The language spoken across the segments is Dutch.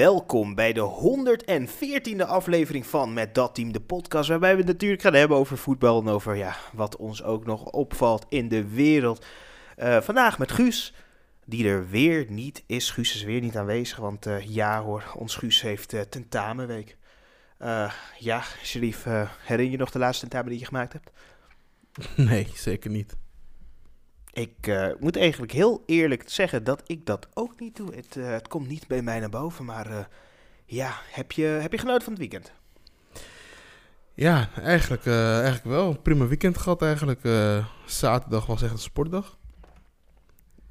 Welkom bij de 114e aflevering van Met Dat Team, de podcast. Waarbij we het natuurlijk gaan hebben over voetbal en over ja, wat ons ook nog opvalt in de wereld. Uh, vandaag met Guus, die er weer niet is. Guus is weer niet aanwezig, want uh, ja hoor, ons Guus heeft uh, tentamenweek. ja, Sharif, herinner je nog de laatste tentamen die je gemaakt hebt? Nee, zeker niet. Ik uh, moet eigenlijk heel eerlijk zeggen dat ik dat ook niet doe. Het, uh, het komt niet bij mij naar boven, maar uh, ja, heb je, heb je genoten van het weekend? Ja, eigenlijk, eigenlijk wel. Prima weekend gehad eigenlijk. zaterdag was echt een sportdag.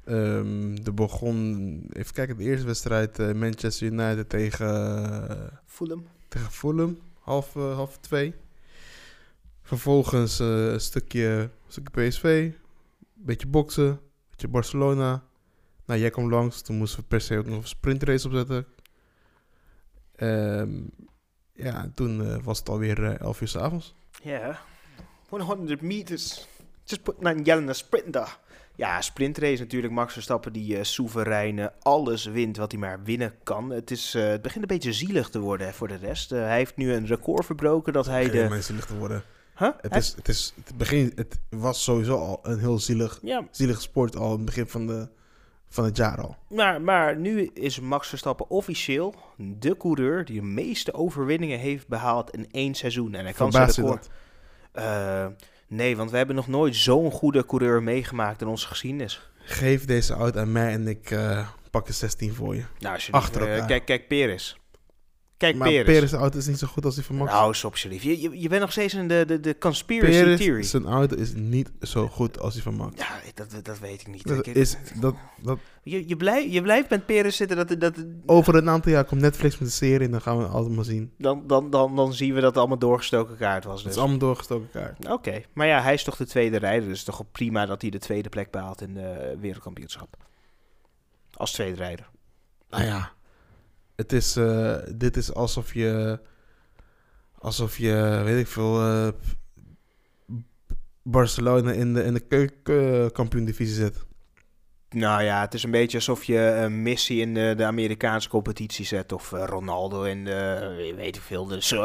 Um, de begon, even kijken, de eerste wedstrijd Manchester United tegen Fulham. Tegen Fulham, half, half twee. Vervolgens een stukje, een stukje PSV, beetje boksen, beetje Barcelona. Nou, jij kwam langs, toen moesten we per se ook nog een sprintrace opzetten. Um, ja, toen uh, was het alweer uh, 11 uur s'avonds. Ja, yeah. 100 meters. Just put een yelling sprinter. Ja, sprintrace natuurlijk. Max Verstappen die uh, soeverein alles wint wat hij maar winnen kan. Het, is, uh, het begint een beetje zielig te worden hè, voor de rest. Uh, hij heeft nu een record verbroken dat hij Geen de... mensen zielig te worden. Huh? Het, is, het, is, het, begin, het was sowieso al een heel zielig, ja. zielig sport al in het begin van, de, van het jaar al. Maar, maar nu is Max Verstappen officieel de coureur die de meeste overwinningen heeft behaald in één seizoen. En hij kan zijn record... Uh, nee, want we hebben nog nooit zo'n goede coureur meegemaakt in onze geschiedenis. Geef deze auto aan mij en ik uh, pak een 16 voor je. Nou, als je Achter uh, kijk, kijk, Peres. Kijk, maar Peres. Peres' auto is niet zo goed als die van Max. Nou, stop je Je, je, je bent nog steeds in de, de, de conspiracy Peres, theory. zijn auto is niet zo goed als die van Max. Ja, dat, dat weet ik niet. Dat ik, is, dat, dat... Je, je, blijf, je blijft met Peres zitten. Dat, dat, Over een aantal jaar komt Netflix met de serie en dan gaan we het allemaal zien. Dan, dan, dan, dan zien we dat het allemaal doorgestoken kaart was. Dus. Het is allemaal doorgestoken kaart. Oké, okay. maar ja, hij is toch de tweede rijder. Dus toch prima dat hij de tweede plek behaalt in de wereldkampioenschap. Als tweede rijder. Nou ja, het is, uh, dit is alsof je, alsof je, weet ik veel, uh, Barcelona in de, in de keukenkampioen-divisie zet. Nou ja, het is een beetje alsof je een Messi in de, de Amerikaanse competitie zet. Of uh, Ronaldo in de, weet ik veel, de, uh,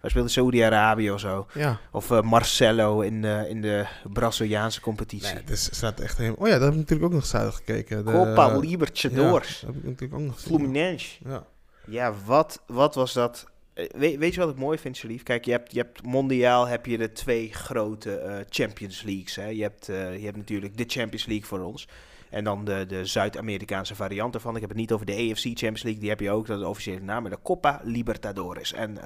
waar speelde Saudi-Arabië of zo. Ja. Of uh, Marcelo in, de in de Braziliaanse competitie. Nee, is, staat echt helemaal... Oh ja, daar heb ik natuurlijk ook nog zuinig gekeken. De, Copa Libertadores. Ja, dat heb ik natuurlijk ook nog. Fluminense. Ja. Ja, wat, wat was dat? We, weet je wat ik mooi vind, Sharif? Kijk, je hebt, je hebt mondiaal heb je de twee grote uh, Champions Leagues. Hè? Je, hebt, uh, je hebt natuurlijk de Champions League voor ons. En dan de, de Zuid-Amerikaanse variant ervan. Ik heb het niet over de AFC Champions League. Die heb je ook, dat is de officiële naam. Maar de Copa Libertadores. En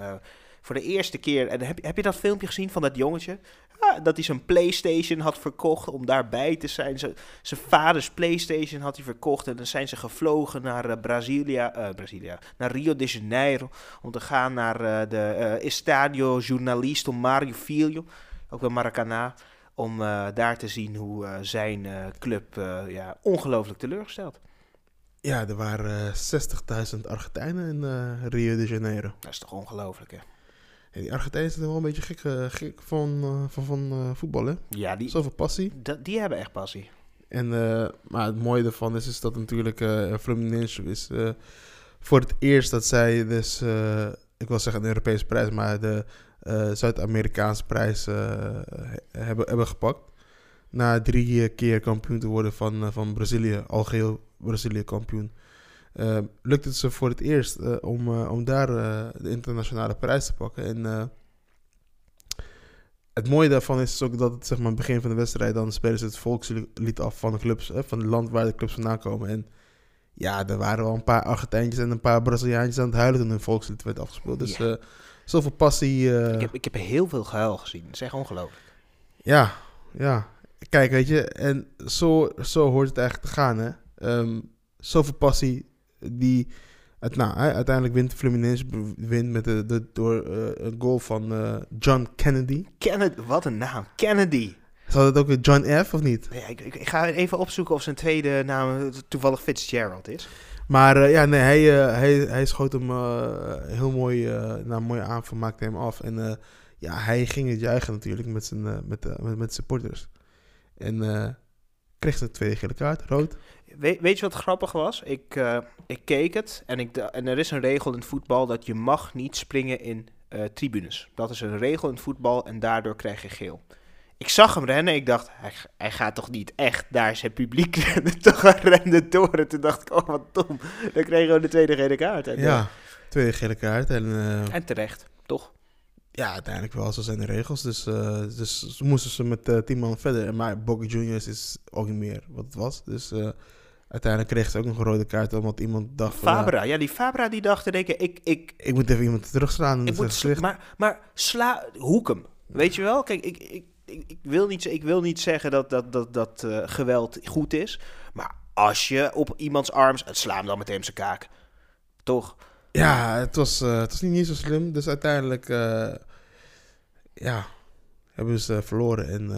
voor de eerste keer... En heb, heb je dat filmpje gezien van dat jongetje? Ja, dat hij zijn Playstation had verkocht om daarbij te zijn. Z zijn vaders Playstation had hij verkocht. En dan zijn ze gevlogen naar uh, Brasilia, uh, Brasilia, naar Rio de Janeiro. Om te gaan naar uh, de Estadio Jornalisto Mario Filho. Ook bij Maracanã. Om daar te zien hoe zijn club ja, ongelooflijk teleurgesteld. Ja, er waren 60.000 Argentijnen in Rio de Janeiro. Dat is toch ongelooflijk, hè? Die Argentijnen zijn wel een beetje gek, uh, gek van, uh, van, van uh, voetbal, hè? Ja, die... Zoveel passie. die hebben echt passie. En, maar het mooie ervan is, is dat natuurlijk Fluminense is voor het eerst dat zij dus, ik wil zeggen een Europese prijs, maar de Zuid-Amerikaanse prijs hebben, hebben gepakt. Na drie keer kampioen te worden van, van Brazilië, al geheel Brazilië kampioen. Uh, lukt het ze voor het eerst uh, om, uh, om daar de internationale prijs te pakken. En het mooie daarvan is ook dat het zeg maar, het begin van de wedstrijd... dan spelen ze het volkslied af van de clubs, van het land waar de clubs vandaan komen. En ja, er waren wel een paar Argentijntjes en een paar Braziliaantjes aan het huilen... toen hun volkslied werd afgespeeld. Dus ja. zoveel passie... Ik, heb, ik heb heel veel gehuil gezien. Dat is echt ongelooflijk. Ja, ja. Kijk, weet je, en zo, zo hoort het eigenlijk te gaan, hè. Um, zoveel passie die het, nou, uiteindelijk wint Fluminense wint met de, de, door uh, een goal van uh, John Kennedy. Kennedy, wat een naam, Kennedy. Zal het ook John F. of niet? Ja, ik, ga even opzoeken of zijn tweede naam toevallig Fitzgerald is. Maar uh, ja, nee, hij, hij, hij schoot hem heel mooi, nou, een mooie aanval, maakte hem af. En ja, hij ging het juichen natuurlijk met zijn, met, met, met supporters. En kreeg de tweede gele kaart, rood. Weet, weet je wat grappig was? Ik, eh, ik keek het en, ik, en er is een regel in het voetbal dat je mag niet springen in uh, tribunes. Dat is een regel in het voetbal en daardoor krijg je geel. Ik zag hem rennen. Ik dacht, hij, hij gaat toch niet echt daar zijn publiek rennen. Toch rende door. En toen dacht ik, oh wat dom. Dan kregen we de tweede gele kaart. En, ja, tweede gele kaart. En, uh, en terecht, toch? Ja, uiteindelijk wel. Zo zijn de regels. Dus, uh, dus moesten ze met uh, tien man verder. Maar Boca Juniors is ook niet meer wat het was. Dus uiteindelijk kreeg ze ook nog een rode kaart. Omdat iemand dacht... Fabra. ja, die Fabra die dacht, denk ik, ik... Ik, ik moet even iemand terugslaan. Ik moet, maar, maar sla... Hoek hem. Weet je wel? Kijk, ik, ik, ik, wil, niet, ik wil niet zeggen dat, dat, dat, dat uh, geweld goed is. Maar als je op iemands arm... Sla hem dan meteen zijn kaak. Toch? Ja, het was, uh, het was niet, niet zo slim. Dus uiteindelijk... Uh, ja, hebben ze verloren. En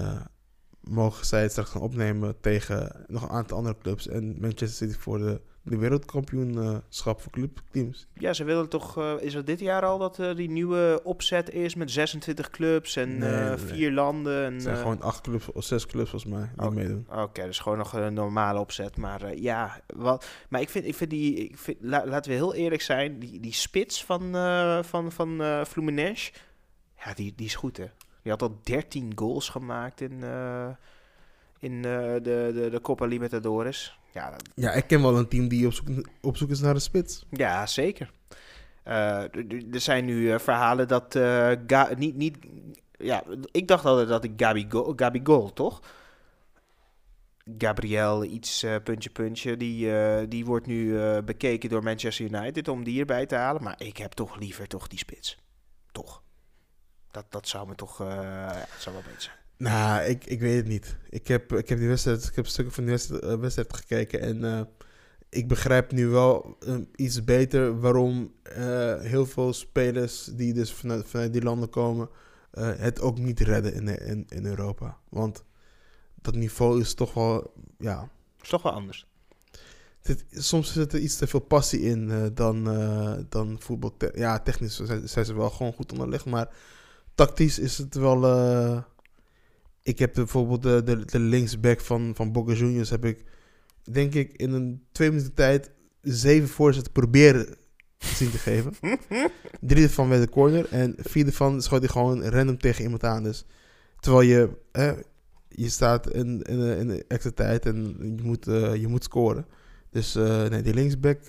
mogen zij het straks gaan opnemen tegen nog een aantal andere clubs. En Manchester City voor de de wereldkampioenschap voor clubteams. Ja, ze willen toch, uh, is het dit jaar al dat uh, die nieuwe opzet is met 26 clubs en nee, uh, nee, vier landen? En, het zijn gewoon acht clubs of zes clubs volgens mij die okay. meedoen. Oké, okay, dus gewoon nog een normale opzet. Maar ja, wat, maar ik vind, ik vind die, ik vind, la, laten we heel eerlijk zijn, die, die spits van, van, van Fluminense, ja, die, die is goed hè. Die had al 13 goals gemaakt in, in de, de, de Copa Libertadores. Ja, dat... ja, ik ken wel een team die op zoek, op zoek is naar een spits. Ja, zeker. Uh, er zijn nu verhalen dat niet, niet, ja, ik dacht altijd dat ik Gabi Goal, Gabi Goal toch? Gabriel, iets puntje puntje, die, die wordt nu bekeken door Manchester United om die erbij te halen. Maar ik heb toch liever toch die spits. Toch. Dat, dat zou me toch ja, zou wel beter zijn. Nou, ik, ik weet het niet. Ik heb, ik heb die wedstrijd, ik heb stukken van die wedstrijd, wedstrijd gekeken en uh, ik begrijp nu wel uh, iets beter waarom heel veel spelers die dus vanuit, vanuit die landen komen, het ook niet redden in, in, in Europa. Want dat niveau is toch wel, ja... Is toch wel anders. Dit, soms zit er iets te veel passie in dan, dan voetbal. Te ja, technisch zijn, zijn, ze wel gewoon goed onderlegd, maar tactisch is het wel ik heb bijvoorbeeld de, de, de linksback van, van Boca Juniors heb ik, denk ik, in een twee minuten tijd zeven voorzetten proberen zien te geven. Drie ervan werden corner en vier ervan schoot hij gewoon random tegen iemand aan. Dus terwijl je, hè, je staat in, in, in de extra tijd en je moet, uh, je moet scoren. Dus uh, nee, die linksback...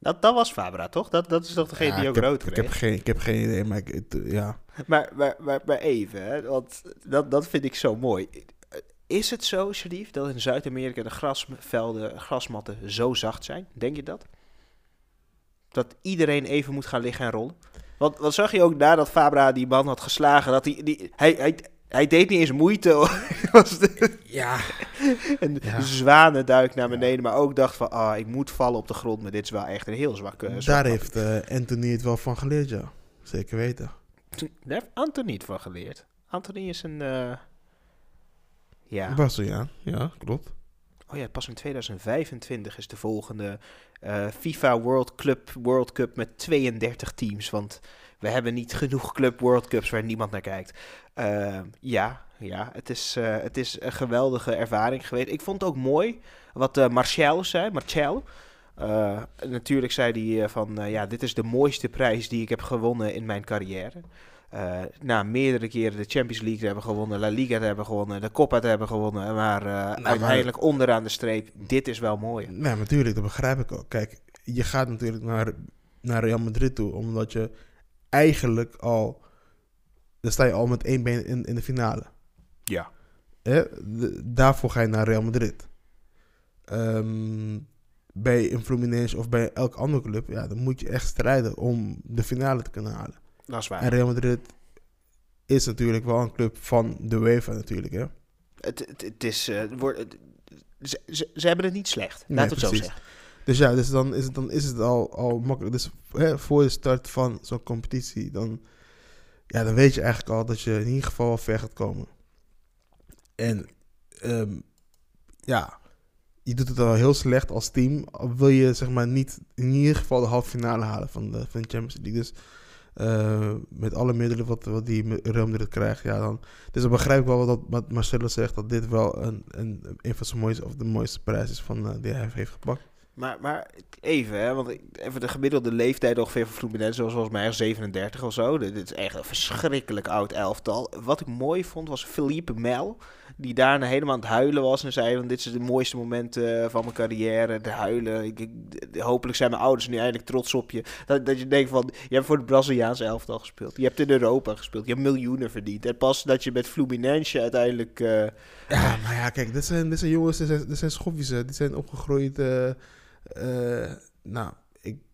Dat, dat was Fabra, toch? Dat, dat is toch degene ja, die ook heb, rood kreeg? Ik heb geen, ik heb geen idee, maar ik, ja. Maar, maar, maar, maar even, hè, want dat, dat vind ik zo mooi. Is het zo, Sharif, dat in Zuid-Amerika de grasvelden, grasmatten zo zacht zijn? Denk je dat? Dat iedereen even moet gaan liggen en rollen? Want wat zag je ook nadat Fabra die man had geslagen? Dat hij, die, hij, hij, hij deed niet eens moeite. Was de, ja. en ja. zwanen duik naar beneden, maar ook dacht van, ah, ik moet vallen op de grond, maar dit is wel echt een heel zwak. Uh, Daar heeft uh, Anthony het wel van geleerd, ja. Zeker weten. Daar heeft Anthony het van geleerd. Anthony is een, uh, ja. Braziliaan, ja, klopt. Oh ja, pas in 2025 is de volgende uh, FIFA World Club World Cup met 32 teams, want we hebben niet genoeg Club World Cups waar niemand naar kijkt. Uh, ja, ja het, is, uh, het is een geweldige ervaring geweest. Ik vond het ook mooi wat uh, Marcelo zei. Marcelo. natuurlijk zei hij van, ja, dit is de mooiste prijs die ik heb gewonnen in mijn carrière. Na meerdere keren de Champions League te hebben gewonnen, La Liga te hebben gewonnen, de Copa te hebben gewonnen, maar nou, uiteindelijk maar... onderaan de streep, dit is wel mooi. Nee, natuurlijk, dat begrijp ik ook. Kijk, je gaat natuurlijk naar, naar Real Madrid toe, omdat je eigenlijk al. Dan sta je al met één been in, in de finale. Ja. Hè? De, daarvoor ga je naar Real Madrid. Um, bij een Fluminense of bij elk andere club, ja, dan moet je echt strijden om de finale te kunnen halen. Dat is waar. En Real Madrid is natuurlijk wel een club van de UEFA natuurlijk, hè? Het, het, het is, uh, wordt, ze, ze, ze, hebben het niet slecht, nee, we het zo zeggen. Dus ja, dus dan is het, dan is het al, al makkelijk. Dus hè, voor de start van zo'n competitie, dan, ja, dan weet je eigenlijk al dat je in ieder geval wel ver gaat komen. En um, ja, je doet het al heel slecht als team. Wil je zeg maar niet in ieder geval de halve finale halen van de, van de Champions League. Dus eh, met alle middelen wat, wat die Real krijgt, ja, dan... Dus dan begrijp ik wel wat, wat Marcelo zegt, dat dit wel een, een, een van zijn mooiste, of de mooiste prijs is van, uh, die hij heeft gepakt. Maar, maar even, hè, want even de gemiddelde leeftijd ongeveer van Fluminense zoals volgens mij 37 of zo. Dit is echt een verschrikkelijk oud elftal. Wat ik mooi vond was Philippe Mel, die daarna helemaal aan het huilen was en zei van dit is de mooiste momenten eh, van mijn carrière, de huilen. Ik, hopelijk zijn mijn ouders nu eindelijk trots op je. Dat, dat je denkt van, je hebt voor het Braziliaanse elftal gespeeld. Je hebt in Europa gespeeld. Je hebt miljoenen verdiend. En pas dat je met Fluminense uiteindelijk... Uh, ja, maar ja, kijk, dit zijn, dit zijn jongens, dit zijn, dit zijn schoffies, die zijn opgegroeid... Uh, nou,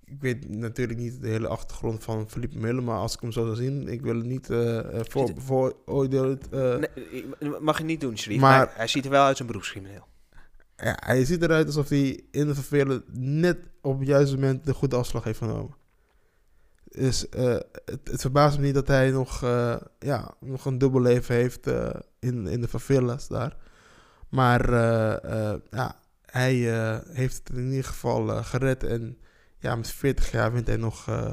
ik, weet natuurlijk niet de hele achtergrond van Philippe Miller, maar als ik hem zo zou zien, ik wil het niet uh, voor, vooroordelen. Uh, nee, mag je niet doen, Sherif, maar, hij ziet er wel uit als een beroepscrimineel. Ja, hij ziet eruit alsof hij in de vervelen net op het juiste moment de goede afslag heeft genomen. Dus het, het, verbaast me niet dat hij nog, ja, nog een dubbel leven heeft in, in de favelas daar. Maar ja, hij heeft het in ieder geval gered. En ja, met 40 jaar wint hij nog uh,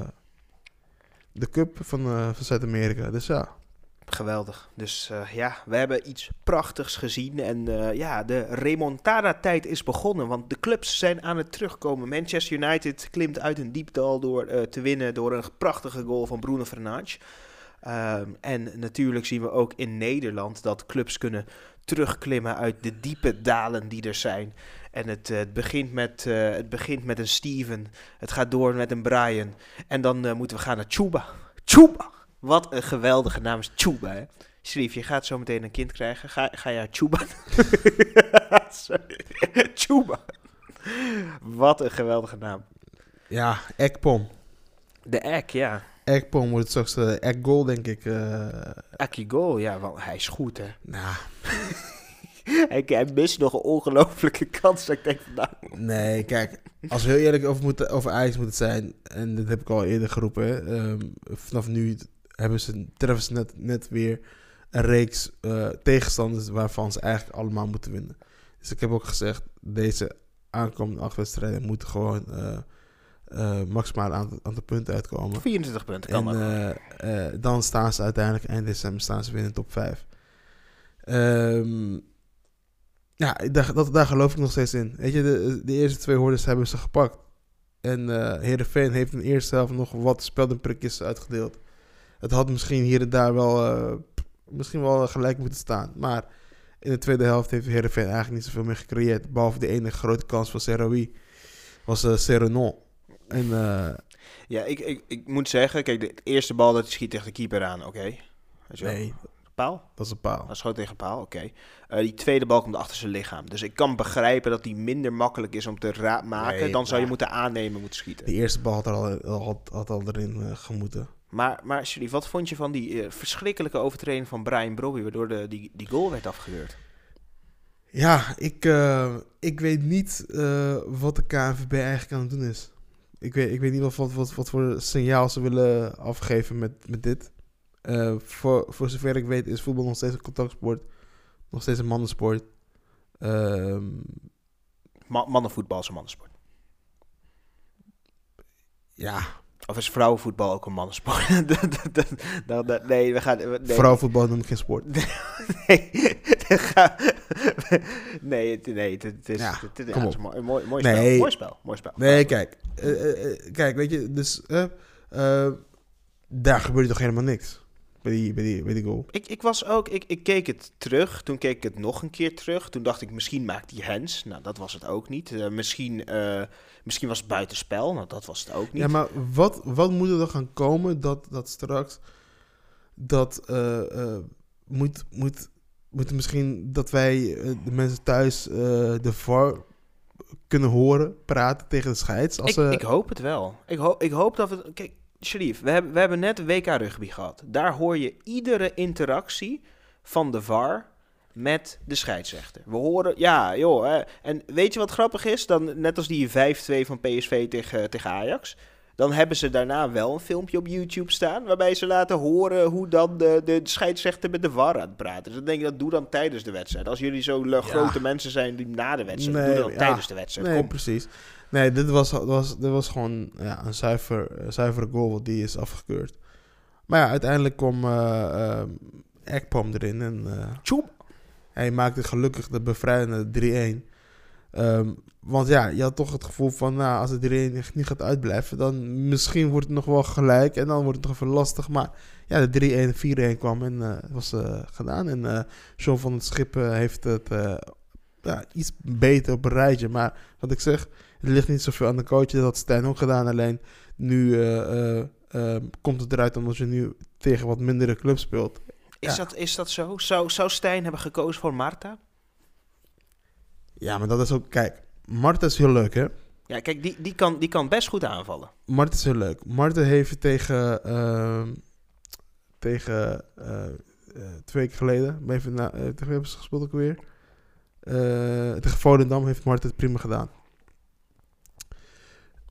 de Cup van, van Zuid-Amerika. Dus ja. Geweldig. Dus ja, we hebben iets prachtigs gezien. En ja, de remontada-tijd is begonnen. Want de clubs zijn aan het terugkomen. Manchester United klimt uit een diepdal door te winnen door een prachtige goal van Bruno Fernandes. Ehm, en natuurlijk zien we ook in Nederland dat clubs kunnen terugklimmen uit de diepe dalen die er zijn. En het, uh, het, begint met, uh, het begint met een Steven. Het gaat door met een Brian. En dan uh, moeten we gaan naar Chuba. Chuba! Wat een geweldige naam is Chuba, hè? Shrif, je gaat zo meteen een kind krijgen. Ga, ga je Chuba? Chuba. Wat een geweldige naam. Ja, Ekpom. De Ek, ja. Ekpom wordt straks uh, Ek Goal, denk ik. Uh... Goal, ja, want hij is goed, hè? Nou... ik, hij mist nog een ongelofelijke kans. Dat ik denk van, nou... Nee, kijk, als we heel eerlijk over, moeten, over Ajax moeten zijn, en dat heb ik al eerder geroepen, um, vanaf nu hebben ze, treffen ze net, net weer een reeks uh, tegenstanders waarvan ze eigenlijk allemaal moeten winnen. Dus ik heb ook gezegd, deze aankomende acht wedstrijden moeten gewoon uh, uh, maximaal aantal, aantal punten uitkomen. 24 punten kan en, dan staan ze uiteindelijk eind december staan ze weer in de top 5. Um, ja, daar, dat, daar geloof ik nog steeds in. Weet je, de, de eerste twee hordes hebben ze gepakt. En uh, Heerenveen heeft in de eerste helft nog wat speldenprikjes uitgedeeld. Het had misschien hier en daar wel, misschien wel gelijk moeten staan. Maar in de tweede helft heeft Heerenveen eigenlijk niet zoveel meer gecreëerd. Behalve de ene grote kans van Seroui. Was uh, Serenon. En, ja, ik, ik, ik moet zeggen, kijk, de eerste bal dat schiet tegen de keeper aan, oké. Okay. Nee, paal? Dat is een paal. Dat schoot tegen paal, oké. Uh, die tweede bal komt achter zijn lichaam. Dus ik kan begrijpen dat die minder makkelijk is om te maken. dan zou je moeten aannemen, moeten schieten. De eerste bal had, al, had, had al erin uh, gemoeten. Maar, maar wat vond je van die uh, verschrikkelijke overtreding van Brian Brobby... waardoor de, die, die goal werd afgekeurd? Ja, ik, ik weet niet wat de KNVB eigenlijk aan het doen is. Ik weet, ik weet niet wat, wat, wat, wat voor signaal ze willen afgeven met, met dit. Uh, voor, voor zover ik weet is voetbal nog steeds een contactsport. Nog steeds een mannensport. Ma mannenvoetbal is een mannensport. Ja. Of is vrouwenvoetbal ook een mannensport? nee, we gaan... Nee. Vrouwenvoetbal noem ik geen sport. nee, nee, nee, het is, ja, het, ja, het is een mooi, mooi, spel. Nee. mooi spel. Mooi spel. Nee, kijk. Uh, uh, kijk, weet je, dus... daar gebeurt toch helemaal niks bij die, bij die, bij die goal. Ik, ik was ook, ik, ik keek het terug. Toen keek ik het nog een keer terug. Toen dacht ik, misschien maakt hij hands. Nou, dat was het ook niet. Uh, misschien, uh, misschien was het buitenspel. Nou, dat was het ook niet. Ja, maar wat, wat moet er dan gaan komen dat, dat straks... Dat uh, moet, moet, moet misschien dat wij de mensen thuis de VAR kunnen horen praten tegen de scheids. Als, ik, ik hoop het wel. Ik, ho ik hoop dat we... Kijk, Sharif, we hebben, we hebben net WK rugby gehad. Daar hoor je iedere interactie van de VAR met de scheidsrechter. We horen, ja joh, hè. en weet je wat grappig is? Dan, net als die 5-2 van PSV tegen, tegen Ajax... Dan hebben ze daarna wel een filmpje op YouTube staan. waarbij ze laten horen hoe dan de, de scheidsrechter met de VAR aan het praten. Dus dan denk ik dat doe dan tijdens de wedstrijd. Als jullie zo grote mensen zijn die na de wedstrijd. Nee, doe dan tijdens de wedstrijd. Nee, Kom. precies. Nee, dit was, was, dit was gewoon ja, een zuiver, zuivere goal die is afgekeurd. Maar ja, uiteindelijk kwam eh eh, Ekpom erin en eh, hij maakte gelukkig de bevrijdende 3-1. Ehm, want ja, je had toch het gevoel van, nou, als het 3-1 echt niet gaat uitblijven, dan misschien wordt het nog wel gelijk en dan wordt het nog even lastig. Maar ja, de 3-1, 4-1 kwam en het was eh, gedaan. En eh John van het Schip heeft het ja, iets beter op een rijtje. Maar wat ik zeg, het ligt niet zoveel aan de coach. Dat had Stijn ook gedaan. Alleen nu eh, eh, eh, komt het eruit omdat je nu tegen wat mindere clubs speelt. Is, Ja. dat, is dat zo? Zou, zou Stijn hebben gekozen voor Marta? Ja, maar dat is ook... Kijk, Marta is heel leuk, hè? Ja, kijk, die, die, kan, die kan best goed aanvallen. Marta is heel leuk. Marta heeft tegen... ehm, tegen... eh, eh, twee weken geleden... Even na, eh, tegen wie hebben ze gespeeld ook weer? Tegen Volendam heeft Marta het prima gedaan.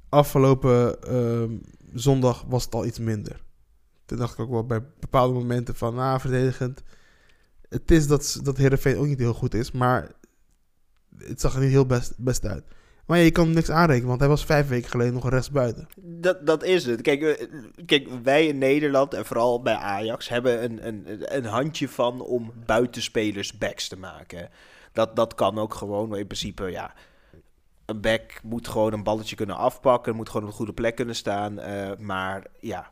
Afgelopen ehm, zondag was het al iets minder. Toen dacht ik ook wel bij bepaalde momenten van... Ah, verdedigend. Het is dat, dat Heerenveen ook niet heel goed is, maar... Het zag er niet heel best, best uit. Maar ja, je kan niks aanrekenen, want hij was vijf weken geleden nog rechts buiten. Dat, dat is het. Kijk, kijk, wij in Nederland en vooral bij Ajax hebben een, een, een handje van om buitenspelers backs te maken. Dat, dat kan ook gewoon in principe, ja. Een back moet gewoon een balletje kunnen afpakken, moet gewoon op een goede plek kunnen staan. eh, maar ja,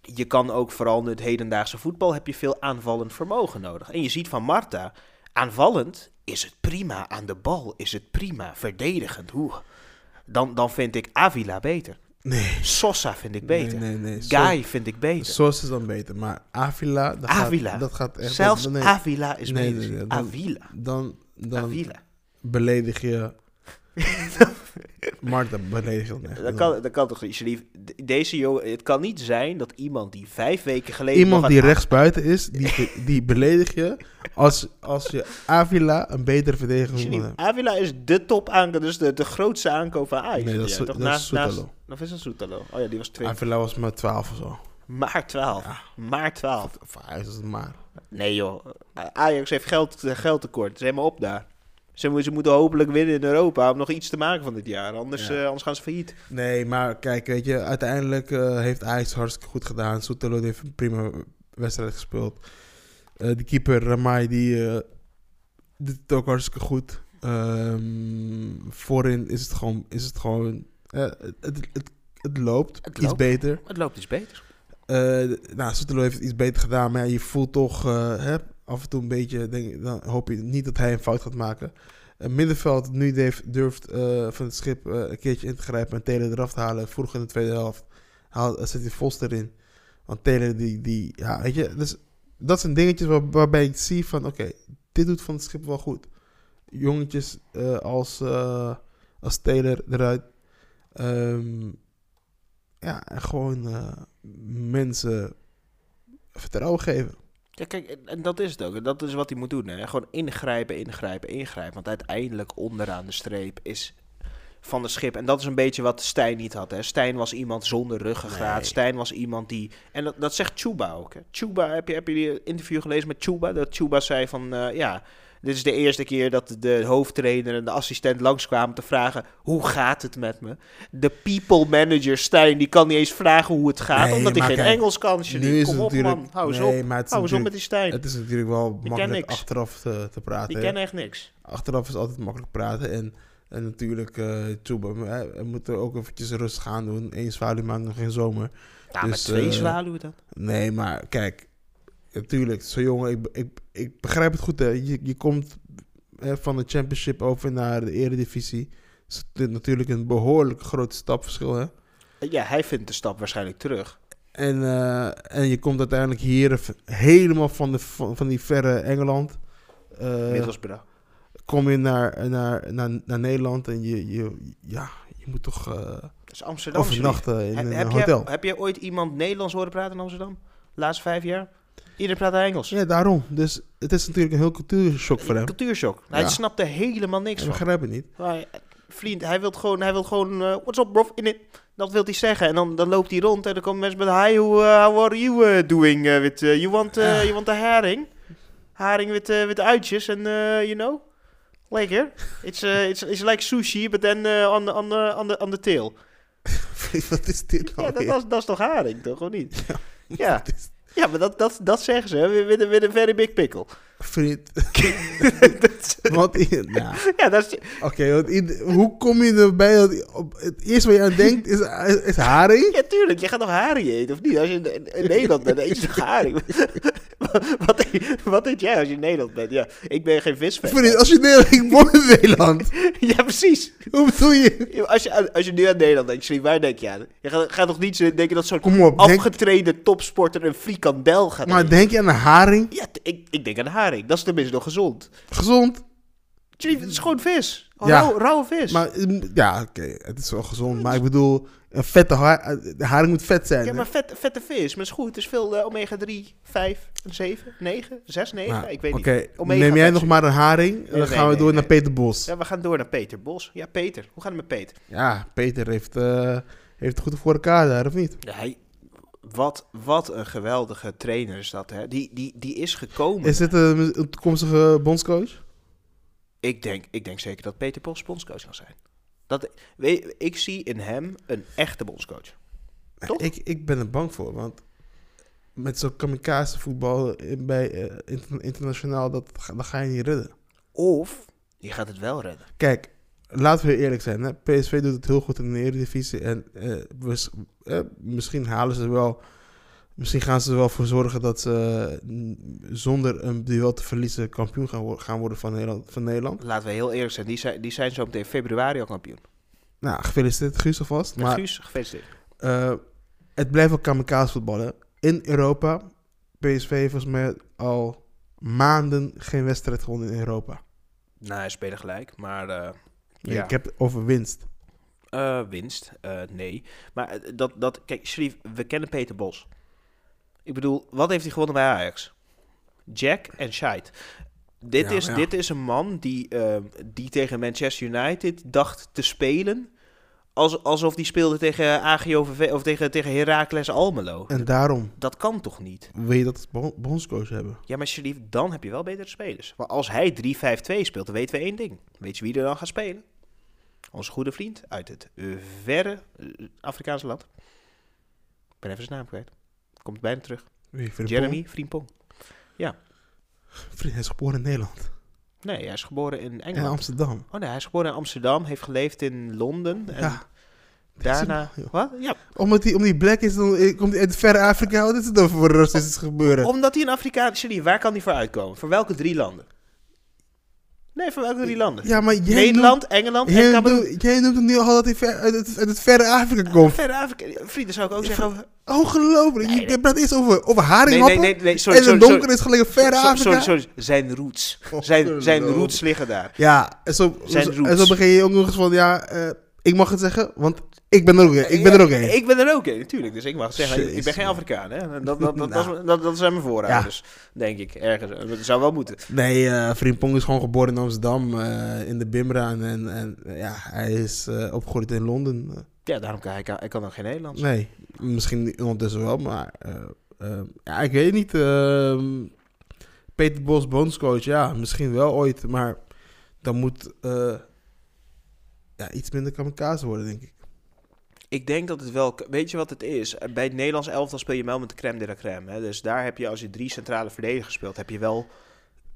je kan ook vooral in het hedendaagse voetbal heb je veel aanvallend vermogen nodig. En je ziet van Marta, aanvallend is het prima, aan de bal is het prima, verdedigend. Oeh. Dan, dan vind ik Avila beter. Nee. Sosa vind ik beter. Nee, nee, nee. Guy vind ik beter. Zoals is dan beter, maar Avila... Dat Avila. Gaat, dat gaat echt... Zelfs nee, Avila is beter. Avila. Dan, dan Avila. beledig je... Marta beledig je dan echt. Dat kan, dat kan toch niet, Deze jongen, het kan niet zijn dat iemand die vijf weken geleden. Iemand die aan- rechts buiten is, die, die beledig je als, als je Avila een betere verdediger hebben. Avila is de top aankoop, dus de, de grootste aankoop van Ajax. Nee, dat is, dat toch? is naast, of is dat Soetalo? Oh ja, die was twee. Avila was maar 12 of zo. Maar 12. Maar 12. Of hij is het maar. Nee joh, Ajax heeft geld, eh, geldtekort. Het is helemaal op daar. Ze, mo- ze moeten hopelijk winnen in Europa om nog iets te maken van dit jaar. Anders, Ja. eh, anders gaan ze failliet. Nee, maar kijk, weet je, uiteindelijk eh, heeft Ajax hartstikke goed gedaan. Soetelo heeft een prima wedstrijd gespeeld. Eh de keeper Ramai, die doet het ook hartstikke goed. Ehm, voorin is het gewoon, is het gewoon, het, het, het, het loopt Het iets loopt. beter. Het loopt iets beter. Eh, nou, Soetelo heeft het iets beter gedaan, maar ja, je voelt toch eh, hè, af en toe een beetje, denk, dan hoop je niet dat hij een fout gaat maken. Het middenveld nu durft, durft eh, van het schip eh, een keertje in te grijpen en Taylor eraf te halen. Vroeg in de tweede helft haal, zet hij Vos erin. Want Taylor, die, die ja, weet je, dus dat zijn dingetjes waar, waarbij ik zie van, oké, dit doet van het schip wel goed. Jongetjes eh, als, eh, als Taylor eruit. Ehm, ja, en gewoon eh, mensen vertrouwen geven. Ja, kijk, en- dat is het ook. En dat is wat hij moet doen. Hè. Gewoon ingrijpen, ingrijpen, ingrijpen. Want uiteindelijk onderaan de streep is van de schip. En dat is een beetje wat Stijn niet had. Hè. Stijn was iemand zonder ruggengraat. Nee. Stijn was iemand die... En dat, dat zegt Chuba ook. Hè. Chuba, heb je, heb je die interview gelezen met Chuba? Dat Chuba zei van... eh, ja, dit is de eerste keer dat de hoofdtrainer en de assistent langskwamen te vragen... Hoe gaat het met me? De people manager Stijn, die kan niet eens vragen hoe het gaat. Nee, omdat hij geen kijk, Engels kan. nu Sharif. is Kom op man, hou eens nee, op. maar Hou eens op met die Stijn. Het is natuurlijk wel ken makkelijk achteraf te, te praten. Die hè. kennen echt niks. Achteraf is altijd makkelijk praten. En, en natuurlijk, hè, we moeten ook eventjes rustig aan doen. Eén zwaluw maakt nog geen zomer. Ja, Dus, met twee eh, zwaluwen dan. Nee, maar kijk, natuurlijk, zo'n jongen, ik, ik, ik begrijp het goed. Hè. Je, je komt hè, van de championship over naar de eredivisie. Dat is natuurlijk een behoorlijk groot stapverschil, hè. Ja, hij vindt de stap waarschijnlijk terug. En, eh, en je komt uiteindelijk hier helemaal van, de, van, van die verre Engeland. Middelsbrug. kom je naar, naar, naar, naar Nederland en je, je, ja, je moet toch Dat is Amsterdam. overnachten in Heb, een heb, hotel. je, heb je ooit iemand Nederlands horen praten in Amsterdam? De laatste vijf jaar? Iedereen praat Engels. Ja, daarom. Dus het is natuurlijk een heel cultuurshock voor hem. Cultuurshock. Hij Ja. snapt er helemaal niks Ik van. begrijp het niet. Hij- vriend, hij wil gewoon, hij wil gewoon eh, what's up bro, in it. Dat wil hij zeggen. En dan, dan loopt hij rond en dan komen mensen met, hi, how, uh, how are you eh, doing eh, with, eh, you want, eh, Ja. you want a haring? Haring eh, with uitjes en, eh, you know, lekker. It's, eh, it's, it's like sushi, but then eh, on, the, on, the, on, the, on the tail. Wat is dit nou Ja, dat, weer? dat, is- dat is toch haring, toch? Of niet? Ja, ja maar dat, dat, dat zeggen ze, hè, with, a- with a very big pickle. Vriend. Nou, ja, dat is... Oké, hoe kom je erbij dat op, het eerste wat je aan denkt is, is, is haring? Ja, tuurlijk. Je gaat nog haring eten, of niet? Als je in, Nederland bent, dan eet je toch haring? wat, wat jij als je in Nederland bent? Ja, ik ben geen visfan. Vriend, als je Nederland, ik woon in Nederland. Ja, precies. Hoe bedoel je? Als je, als je nu aan Nederland denkt, Sri, waar denk je aan? Je gaat, gaat toch niet denken dat zo'n denk, afgetreden topsporter een frikandel gaat maar eten? denk je aan een haring? Ja, ik, ik denk aan haring. Dat is tenminste nog gezond. Gezond. Sri, het is gewoon vis. Ja. Rauw, rauwe vis. Maar mm, ja, oké, het is wel gezond. Maar ik bedoel, een vette de haring moet vet zijn. ja, hè? maar vet, vette vis. Maar is goed. Het is veel eh, omega 3, 5, 7, 9, 6, 9. Nou, ik weet niet. Omega neem jij nog maar een haring. en dan nee, gaan we nee, door nee. naar Peter Bos. Ja, Ja, we gaan door naar Peter Bos. Ja, Peter. Hoe gaat het met Peter? Peter heeft, eh, heeft het goed voor elkaar daar, of niet? Ja, hij, wat, wat een geweldige trainer is dat, hè? Die, die, die is gekomen. Is dit een, een toekomstige bondscoach? Ik, denk, ik denk zeker dat Peter Bos bondscoach kan zijn. Dat, weet, ik zie in hem een echte bondscoach. Toch? Ik, ik ben er bang voor, want met zo'n kamikaze voetbal bij eh, inter- internationaal, dat, ga- dat ga je niet redden. Of je gaat het wel redden. Kijk, laten we eerlijk zijn. Hè? PSV doet het heel goed in de Eredivisie. En eh, we, eh, misschien halen ze wel... Misschien gaan ze er wel voor zorgen dat ze mm, zonder een duel te verliezen kampioen gaan, wo- gaan worden van Nederland, van Nederland. Laten we heel eerlijk zijn. Die zijn, die zijn zo meteen februari al kampioen. Nou, gefeliciteerd Guus alvast. Maar Guus, gefeliciteerd. eh, het blijft wel kamikaze voetballen. In Europa, PSV heeft volgens mij al maanden geen wedstrijd gewonnen in Europa. Nou, hij spelen gelijk, maar eh, Nee, Ja. Ik heb het over winst. eh, winst, nee. Maar dat, dat, kijk, we kennen Peter Bos. Ik bedoel, wat heeft hij gewonnen bij Ajax? Jack en Scheid. Dit, Ja, is, ja. dit is een man die, eh, die tegen Manchester United dacht te spelen. Als, alsof die speelde tegen AGOVV of tegen, tegen Heracles Almelo. En daarom Dat kan toch niet? wil je dat bondscoach hebben. Ja, maar Sharif, dan heb je wel betere spelers. Maar als hij 3-5-2 speelt, dan weten we één ding. Weet je wie er dan gaat spelen? Onze goede vriend uit het verre eh, Afrikaanse land. Ik ben even zijn naam kwijt. Komt bijna terug. Wie? Jeremy Frimpong. Vriend, hij is geboren in Nederland. Nee, hij is geboren in En Engeland. Amsterdam. Oh nee, hij is geboren in Amsterdam, heeft geleefd in Londen. En Ja. daarna... Wat? Ja, Omdat hij, omdat hij black is, dan eh, komt hij uit verre Afrika. Wat is het dan voor racistisch gebeuren? omdat hij een Afrikaan... Sharif, waar kan hij voor uitkomen? Voor welke drie landen? Nee, voor welke drie landen? Ja, maar jij Nederland, Engeland en jij, Cameroen. noemt, jij noemt hem nu al dat hij ver, uit, het, uit het verre Afrika komt. Verre Afrika. Vrienden zou ik ook zeggen over... Ongelooflijk. Nee, je nee. praat eerst over, over Nee, haringhappen. nee, nee, nee, sorry, en sorry, donker sorry. is gelijk een verre Afrika. sorry, sorry. Zijn roots. Zijn, zijn roots liggen daar. Ja, en zo, Zijn zo- roots. en zo begin je ook nog eens van, ja, eh, ik mag het zeggen, want ik ben er ook een. Ik ben er ook een. Ik ben er ook een, natuurlijk. Dus ik mag zeggen, ik ben geen. Afrikaan. Hè? Dat, dat, dat, Nou. dat, dat, dat zijn mijn voorouders, denk ik. Ergens. Dat zou wel moeten. Nee, eh Frimpong is gewoon geboren in Amsterdam, eh, in de Bimra. En, en, ja, hij is eh, opgegroeid in Londen. Ja, daarom kan hij, kan, hij kan ook geen Nederlands. nee, misschien ondertussen wel, maar ja, ik weet niet. ehm, Peter Bos, bondscoach, ja, misschien wel ooit, maar dan moet ja, iets minder kamikaze worden, denk ik. Ik denk dat het wel... Weet je wat het is? Bij het Nederlands elftal speel je wel met de crème de la crème. Hè? Dus daar heb je, als je drie centrale verdedigers speelt, heb je wel...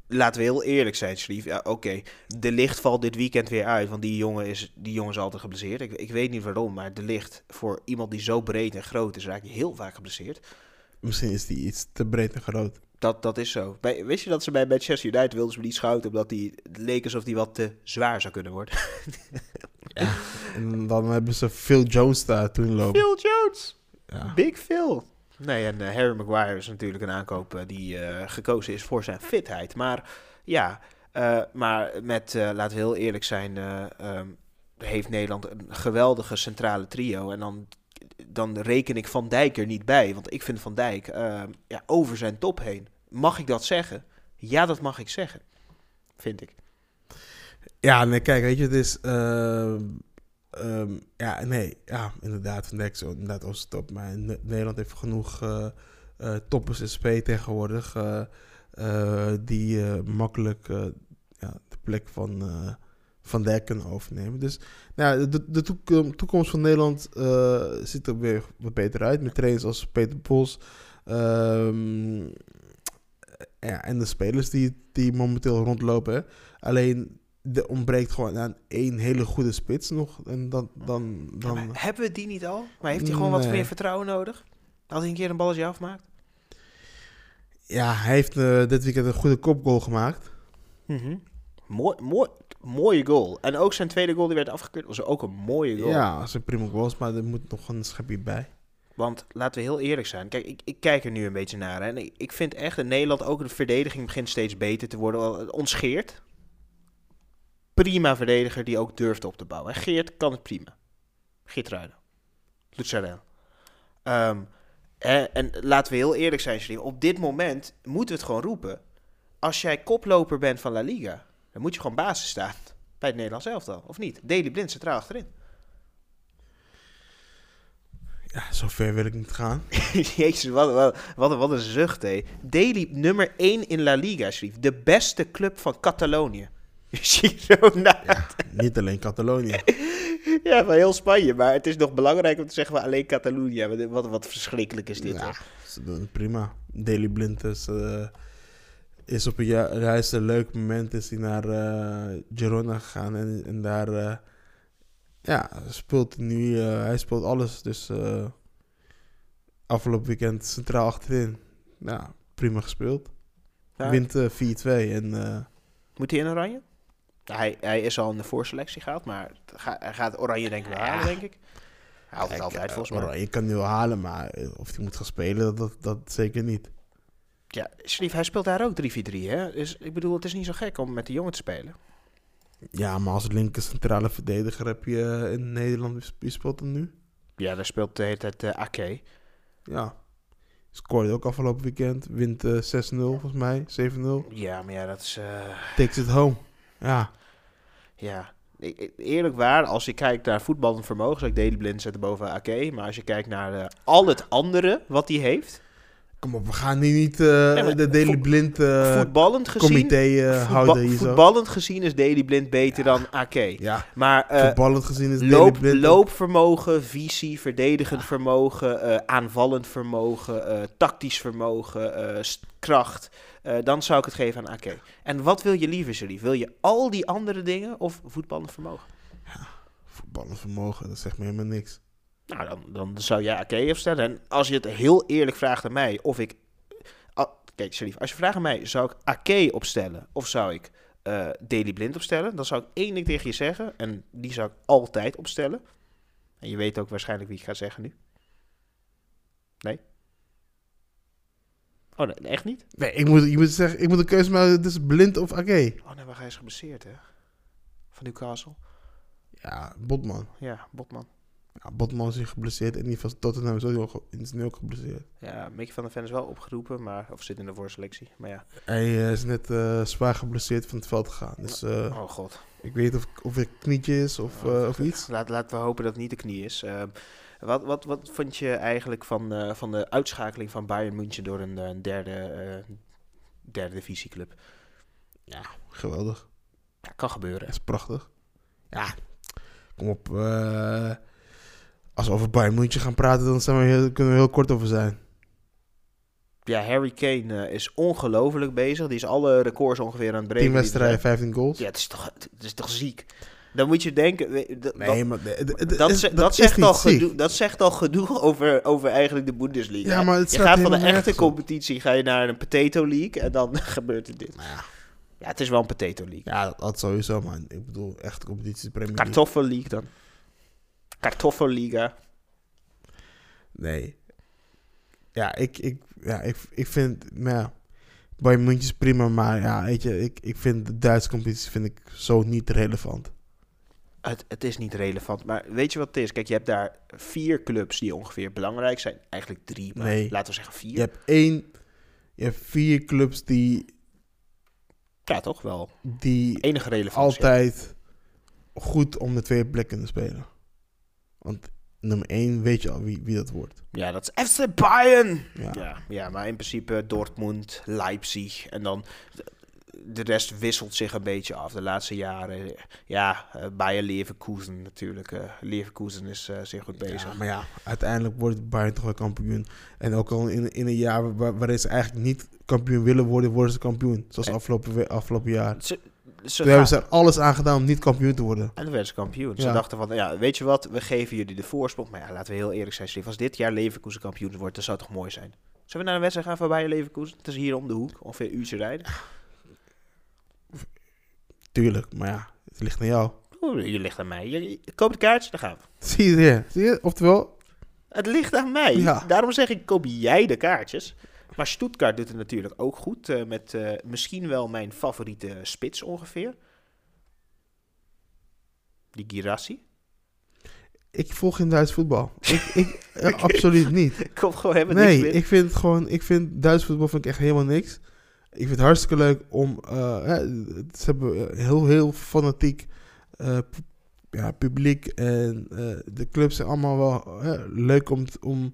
Laten we heel eerlijk zijn, Slief. Ja, oké. De licht valt dit weekend weer uit. Want die jongen is, die jongen is altijd geblesseerd. Ik, ik weet niet waarom, maar de licht voor iemand die zo breed en groot is, raakt hij heel vaak geblesseerd. Misschien is die iets te breed en groot. Dat, dat is zo. Bij, wist je dat ze bij Manchester United wilden ze niet schouten omdat het leek alsof hij wat te zwaar zou kunnen worden? En dan hebben ze Phil Jones daar toen lopen. Phil Jones, Ja. Big Phil. Nee, en eh, Harry Maguire is natuurlijk een aankoop eh, die eh, gekozen is voor zijn fitheid. Maar ja, eh, maar met, eh, laten we heel eerlijk zijn, eh, ehm, heeft Nederland een geweldige centrale trio. En dan, dan reken ik Van Dijk er niet bij. Want ik vind Van Dijk ehm, ja, over zijn top heen. Mag ik dat zeggen? Ja, dat mag ik zeggen. Vind ik. Ja, nee, kijk, weet je, het is... ehm, ehm, ja, nee, ja, inderdaad, Van Dijk zo inderdaad over top. Maar Ne- Nederland heeft genoeg eh, eh, toppers in SP tegenwoordig... eh, die makkelijk ja, de plek van Van Dijk kunnen overnemen. Dus nou, ja, de, de toekom- toekomst van Nederland ziet er weer wat beter uit. Met trainers als Peter Bos, Ehm, ja, en de spelers die, die momenteel rondlopen. Alleen, er ontbreekt gewoon aan één hele goede spits nog. En dan... dan, dan hebben we die niet al? Maar heeft hij gewoon wat meer vertrouwen nodig? Als hij een keer een balletje afmaakt? ja, hij heeft eh, dit weekend een goede kopgoal gemaakt. mooi, mooi, mooie goal. En ook zijn tweede goal die werd afgekeurd was ook een mooie goal. Ja, dat zijn prima goals, maar er moet nog een schepje bij. Want laten we heel eerlijk zijn. Kijk, ik, ik kijk er nu een beetje naar. hè. En ik, ik vind echt in Nederland ook de verdediging begint steeds beter te worden. Wel, Ons Geert. Prima verdediger die ook durft op te bouwen. En Geert kan het prima. Geert Ruiden. Lucarel. Ehm hè, en laten we heel eerlijk zijn, Sherif. Op dit moment moeten we het gewoon roepen. Als jij koploper bent van La Liga, dan moet je gewoon basis staan bij het Nederlands elftal. Of niet? Daily Blind centraal achterin. Ja, zover wil ik niet gaan. Jezus, wat, wat, wat een zucht, hé. Daily nummer 1 in La Liga, schreef. De beste club van Catalonië. Girona. Ja, niet alleen Catalonië. Ja, van heel Spanje. Maar het is nog belangrijk om te zeggen van alleen Catalonië. Wat, wat, verschrikkelijk is dit, Ja, ze doen het prima. Daily Blind is, eh, is op een ju- juist een leuk moment is hij naar eh, Girona gegaan. En, en daar eh, ja, speelt hij nu, eh, hij speelt alles. Dus eh, afgelopen weekend centraal achterin. Ja, prima gespeeld. Ja. Wint eh, 4-2 en... eh, Moet hij in oranje? Hij, hij is al in de voorselectie gehaald, maar ga- hij gaat oranje denk ik wel halen, denk ik. Hij haalt het Kijk, altijd eh, volgens mij. Oranje kan nu wel halen, maar eh, of hij moet gaan spelen, dat, dat zeker niet. Ja, Slief, hij speelt daar ook 3-4-3, hè. Dus ik bedoel, het is niet zo gek om met de jongen te spelen. Ja, maar als linker centrale verdediger heb je eh, in Nederland, wie speelt er nu? Ja, daar speelt de hele tijd eh Ake. Ja. Scoorde ook afgelopen weekend. Wint eh, 6-0 volgens mij. 7-0. Ja, maar ja, dat is... eh, Takes it home. Ja. Ja, eerlijk waar, als je kijkt naar voetballend vermogen, zou ik Daily Blind zetten boven Ake. Maar als je kijkt naar eh, al het andere wat hij heeft, Kom op, we gaan nu niet eh, de Daily Blind eh, voetballend gezien, comité eh, voetba- houden hier zo. voetballend gezien is Daily Blind beter dan Ake. Ja, Maar voetballend gezien is Daily Blind... loopvermogen, visie, verdedigend vermogen, aanvallend vermogen, tactisch vermogen, kracht. dan zou ik het geven aan Ake. En wat wil je liever, Sherif? Wil je al die andere dingen of voetballend vermogen? Voetballend vermogen, dat zegt me helemaal niks. Nou, dan, dan zou jij Ake opstellen. En als je het heel eerlijk vraagt aan mij of ik... Ah, kijk, als je vraagt aan mij, zou ik Ake opstellen of zou ik eh Daily Blind opstellen? Dan zou ik één ding tegen je zeggen en die zou ik altijd opstellen. En je weet ook waarschijnlijk wie ik ga zeggen nu. Nee? Oh, nee, echt niet? Nee, ik moet, je moet zeggen, ik moet een keuze maken tussen Blind of AG. Oh nee, maar hij is geblesseerd, hè? Van Newcastle. Ja, Botman. Ja, Botman. Ja, Botman is geblesseerd en die van Tottenham is ook, is ook geblesseerd. Ja, Mickey van der Ven is wel opgeroepen, maar, of zit in de voorselectie. Maar ja, Hij eh, is net eh, zwaar geblesseerd van het veld gegaan. Dus eh, oh god. ik weet of, of het knietje is of, Oh, of iets. Laat, laten we hopen dat het niet de knie is. Ehm, wat, wat, wat vond je eigenlijk van, van de uitschakeling van Bayern München door een, eh, derde, derde divisieclub? Ja, geweldig. Ja, kan gebeuren. Dat is prachtig. Ja, kom op. als we over Bayern München gaan praten, dan zijn we heel, kunnen we heel kort over zijn. Ja, Harry Kane eh, is ongelooflijk bezig. Die is alle records ongeveer aan het breken. 10 die er wedstrijden, zijn. 15 goals. Ja, het is, toch, het is toch ziek? Dan moet je denken... nee, maar de- de- de- dat, zegt al gedoe, dat zegt al gedoe over, over eigenlijk de Bundesliga. Ja, maar het je gaat van de echte competitie ga je naar een potato league en dan gebeurt er dit. Nou ja, Ja, het is wel een potato league. ja, dat, dat sowieso, man. Ik bedoel, echt competitie Premier League. Kartoffel league dan. Kartoffelliga. Nee. Ja, ik, ik, ja, ik, ik vind, nou ja, Bayern München is prima, maar ja, weet je, ik, ik vind de Duitse competitie vind ik zo niet relevant. Het, het is niet relevant, maar weet je wat het is? Kijk, je hebt daar vier clubs die ongeveer belangrijk zijn. Eigenlijk drie, maar Nee. laten we zeggen vier. Je hebt één, je hebt vier clubs die, Ja, toch wel. die Enige relevantie. altijd goed om de twee plekken kunnen spelen. Want nummer één weet je al wie, wie dat wordt. Ja, dat is FC Bayern. Ja. Ja, ja, maar in principe Dortmund, Leipzig en dan... de rest wisselt zich een beetje af de laatste jaren. Ja, uh, Bayer Leverkusen natuurlijk. Uh, Leverkusen is uh, zeer goed bezig. Ja, maar ja, uiteindelijk wordt Bayern toch wel kampioen. En ook al in, in een jaar waar, waarin ze eigenlijk niet kampioen willen worden, worden ze kampioen. Zoals afgelopen, afgelopen jaar. Ze, ze Toen hebben ze er alles aan gedaan om niet kampioen te worden. En dan werden ze kampioen. Ze dachten van, ja, weet je wat, we geven jullie de voorsprong. Maar ja, laten we heel eerlijk zijn, Steve. Als dit jaar Leverkusen kampioen wordt, dan zou het toch mooi zijn? Zullen we naar een wedstrijd gaan Bayer Leverkusen? Het is hier om de hoek, ongeveer een uurtje rijden. Tuurlijk, maar ja, het ligt aan jou. Je ligt aan mij. Je, koop de kaartjes, dan gaan we. Zie je, zie je? Oftewel... Het ligt aan mij. Ja. Daarom zeg ik, koop jij de kaartjes. Maar Stuttgart doet het natuurlijk ook goed. Uh, met uh, misschien wel mijn favoriete spits ongeveer. Die Girassi. Ik volg geen Duits voetbal. ik, ik uh, absoluut niet. Ik kom gewoon helemaal nee, niks ik vind gewoon, ik vind Duits voetbal vind ik echt helemaal niks. Ik vind het hartstikke leuk om, ze hebben heel, heel fanatiek ja, publiek en de clubs zijn allemaal wel leuk om, om,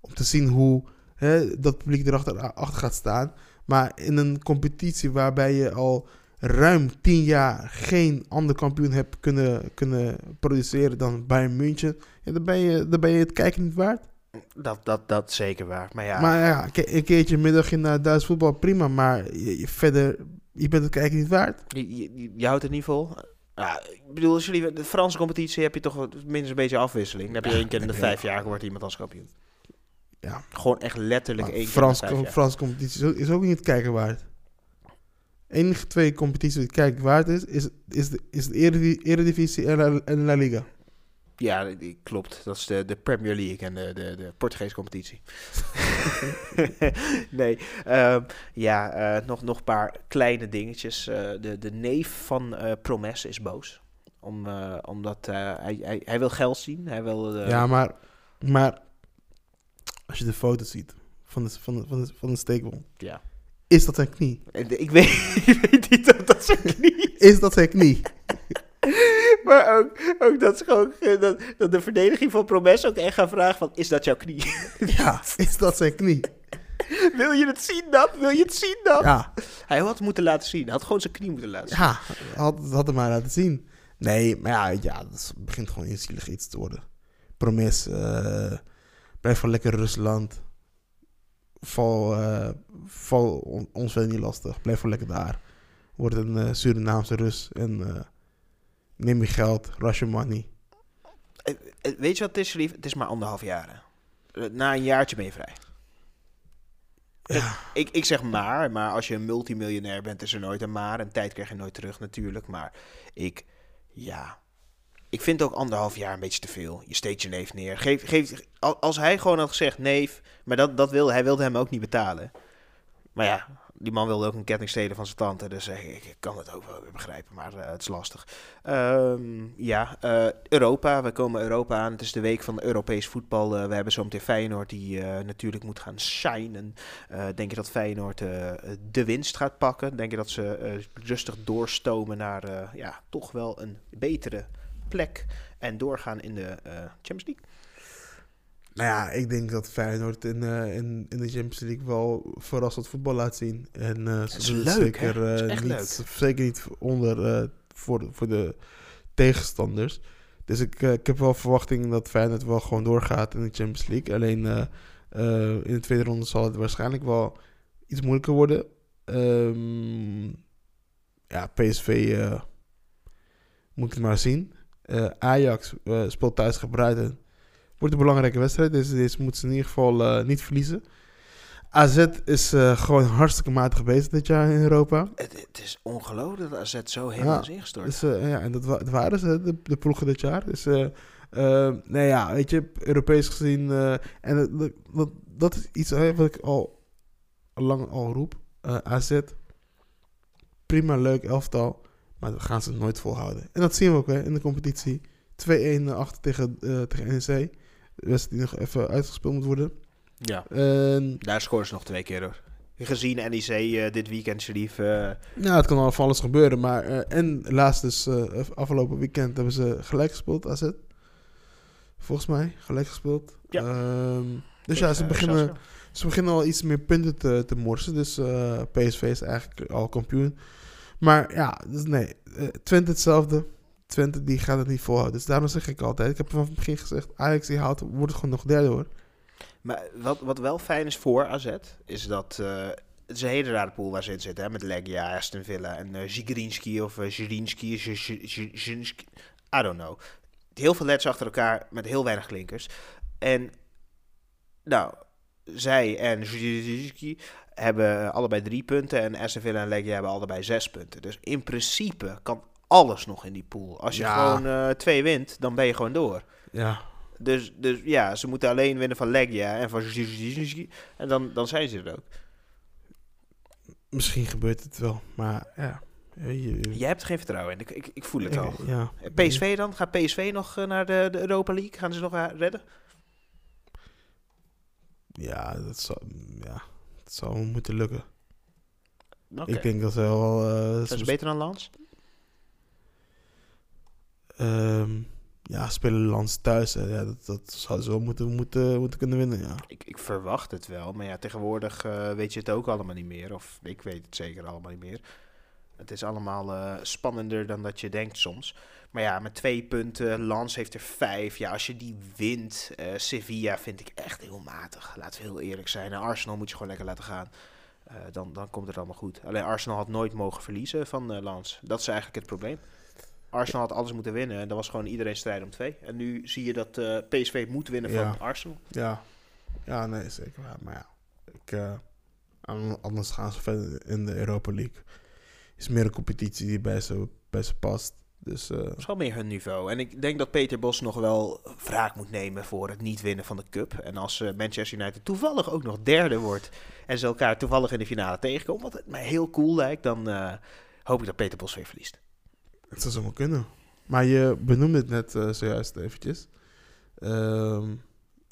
om te zien hoe dat publiek erachter achter gaat staan. Maar in een competitie waarbij je al ruim tien jaar geen ander kampioen hebt kunnen, kunnen produceren dan Bayern München, ja, dan, ben je, dan ben je het kijken niet waard. Dat, dat, dat zeker waar. Maar ja, maar ja een keertje middag in naar Duits voetbal, prima. Maar je, verder, je bent het kijken niet waard. Je, je, je houdt het niet vol. Ja, ik bedoel, als jullie de Franse competitie heb je toch minstens een beetje afwisseling. Dan heb je één keer in de vijf jaar wordt iemand als kampioen. Ja. Gewoon echt letterlijk één Frans, keer vijf Frans competitie is ook niet het kijken waard enige twee competities die kijk waard is, is, is de, is de Eredivisie en La, en La Liga. Ja, die, klopt. Dat is de, de Premier League en de, de, de Portugese competitie. nee, um, ja, uh, nog, nog een paar kleine dingetjes. Uh, de, de neef van uh, Promes is boos. Om, omdat hij, hij, hij wil geld zien. Hij wil, ja, maar, maar als je de foto's ziet van de, van de, van de, van de. Ja is dat zijn knie? Ik weet, ik weet niet of dat zijn knie is. dat zijn knie? maar ook, ook dat, gewoon, eh, dat, dat de verdediging van Promes ook echt gaat vragen van, is dat jouw knie? ja, is dat zijn knie? Wil je het zien dan? Wil je het zien dan? Ja. Hij had het moeten laten zien. Hij had gewoon zijn knie moeten laten zien. Ja, had, had hem maar laten zien. Nee, maar ja, ja dat begint gewoon inzielig iets te worden. Promes, uh, blijf van lekker Rusland val, uh, val ons wel niet lastig. Blijf wel lekker daar. Word een uh, Surinaamse Rus en uh, neem je geld, rush your money. Weet je wat het is, lief? Het is maar anderhalf jaar. Na een jaartje ben je vrij. Ja. Ik, ik zeg maar, maar als je een multimiljonair bent, is er nooit een maar. En tijd krijg je nooit terug natuurlijk. Maar ik, ja, ik vind ook anderhalf jaar een beetje te veel. Je steekt je neef neer. Geef, geef, als hij gewoon had gezegd, neef, maar dat, dat wil, hij wilde hem ook niet betalen. Maar ja, die man wilde ook een ketting stelen van zijn tante. Dus uh, ik, kan het ook wel weer begrijpen, maar uh, het is lastig. Um, ja, uh, Europa. We komen Europa aan. Het is de week van Europees voetbal. we hebben zometeen Feyenoord die natuurlijk moet gaan shinen. denk je dat Feyenoord de winst gaat pakken? Denk je dat ze rustig doorstomen naar ja, toch wel een betere plek en doorgaan in de uh, Champions League? Nou ja, ik denk dat Feyenoord in, uh, in, in de Champions League wel verrassend voetbal laat zien. En uh, is leuk, zeker, uh, niet, leuk. zeker niet onder voor, de, voor de tegenstanders. Dus ik, ik heb wel verwachting dat Feyenoord wel gewoon doorgaat in de Champions League. Alleen in de tweede ronde zal het waarschijnlijk wel iets moeilijker worden. Um, ja, PSV moet ik het maar zien. Uh, Ajax uh, speelt thuis gebruiken. Wordt een belangrijke wedstrijd. Dus deze moeten ze in ieder geval uh, niet verliezen. AZ is gewoon hartstikke matig bezig dit jaar in Europa. Het, het is ongelooflijk dat AZ zo helemaal ja, is ingestort. Dus, ja, en dat, dat, waren ze, de, de ploegen dit jaar. Dus nee, ja, weet je, Europees gezien. en dat, dat, dat, is iets wat ik al lang al roep. AZ, prima leuk elftal. Maar dat gaan ze nooit volhouden. En dat zien we ook hè, in de competitie. 2-1 achter tegen, uh, tegen NEC. De wedstrijd die nog even uitgespeeld moet worden. Ja, en, daar scoren ze nog twee keer hoor. Gezien NEC uh, dit weekend, Sharif. Uh... Nou, het kan al van alles gebeuren. Maar, en laatst dus, afgelopen weekend hebben ze gelijk gespeeld, AZ. Volgens mij, gelijk gespeeld. Ja. Ehm, dus ja, ze beginnen, ze beginnen al iets meer punten te, te morsen. Dus PSV is eigenlijk al kampioen. Maar ja, dus nee. eh, Twente hetzelfde. Twente die gaat het niet volhouden. Dus daarom zeg ik altijd. Ik heb vanaf het begin gezegd. Ajax die haalt, wordt gewoon nog derde hoor. Maar wat, wat wel fijn is voor AZ, is dat... eh, het is een hele rare pool waar ze in zitten, hè? met Legia, Aston Villa en uh, Zigrinski of uh, I don't know. Heel veel letters achter elkaar met heel weinig klinkers. En nou, zij en Zirinski hebben allebei drie punten en Aston Villa en Legia hebben allebei zes punten. Dus in principe kan alles nog in die pool. Als je Ja. gewoon eh, twee wint, dan ben je gewoon door. Ja. Dus, dus ja, ze moeten alleen winnen van Legia en van en dan, dan zijn ze er ook. Misschien gebeurt het wel. Maar ja. Jij hebt geen vertrouwen in. Ik, ik, ik voel het al. Ja. PSV dan? Gaat PSV nog eh, naar de, de Europa League? Gaan ze nog eh, redden? Ja, dat zal, ja, dat zal wel moeten lukken. Ik denk dat ze wel... Zijn soms- ze beter dan Lans? Ehm, ja, spelen Lans thuis. hè. Ja, dat, dat zouden ze wel moeten, moeten, moeten kunnen winnen, ja. Ik, ik verwacht het wel. Maar ja, tegenwoordig eh, weet je het ook allemaal niet meer. Of ik weet het zeker allemaal niet meer. Het is allemaal eh, spannender dan dat je denkt soms. Maar ja, met twee punten. Lans heeft er vijf. Ja, als je die wint. eh, Sevilla vind ik echt heel matig. Laten we heel eerlijk zijn. En Arsenal moet je gewoon lekker laten gaan. Eh, dan, dan komt het allemaal goed. Alleen Arsenal had nooit mogen verliezen van eh Lans. Dat is eigenlijk het probleem. Arsenal had alles moeten winnen. En dan was gewoon iedereen strijd om twee. En nu zie je dat eh, PSV moet winnen Ja. van Arsenal. Ja, ja nee, zeker waar. Maar ja, ik, an- anders gaan ze verder in de Europa League. Is meer een competitie die bij ze, bij ze past. Dus eh, Dat is wel meer hun niveau. En ik denk dat Peter Bos nog wel wraak moet nemen voor het niet winnen van de Cup. En als eh, Manchester United toevallig ook nog derde wordt en ze elkaar toevallig in de finale tegenkomen, wat het mij heel cool lijkt, dan eh, hoop ik dat Peter Bos weer verliest. het zou zomaar kunnen. Maar je benoemde het net zojuist eventjes. Ehm,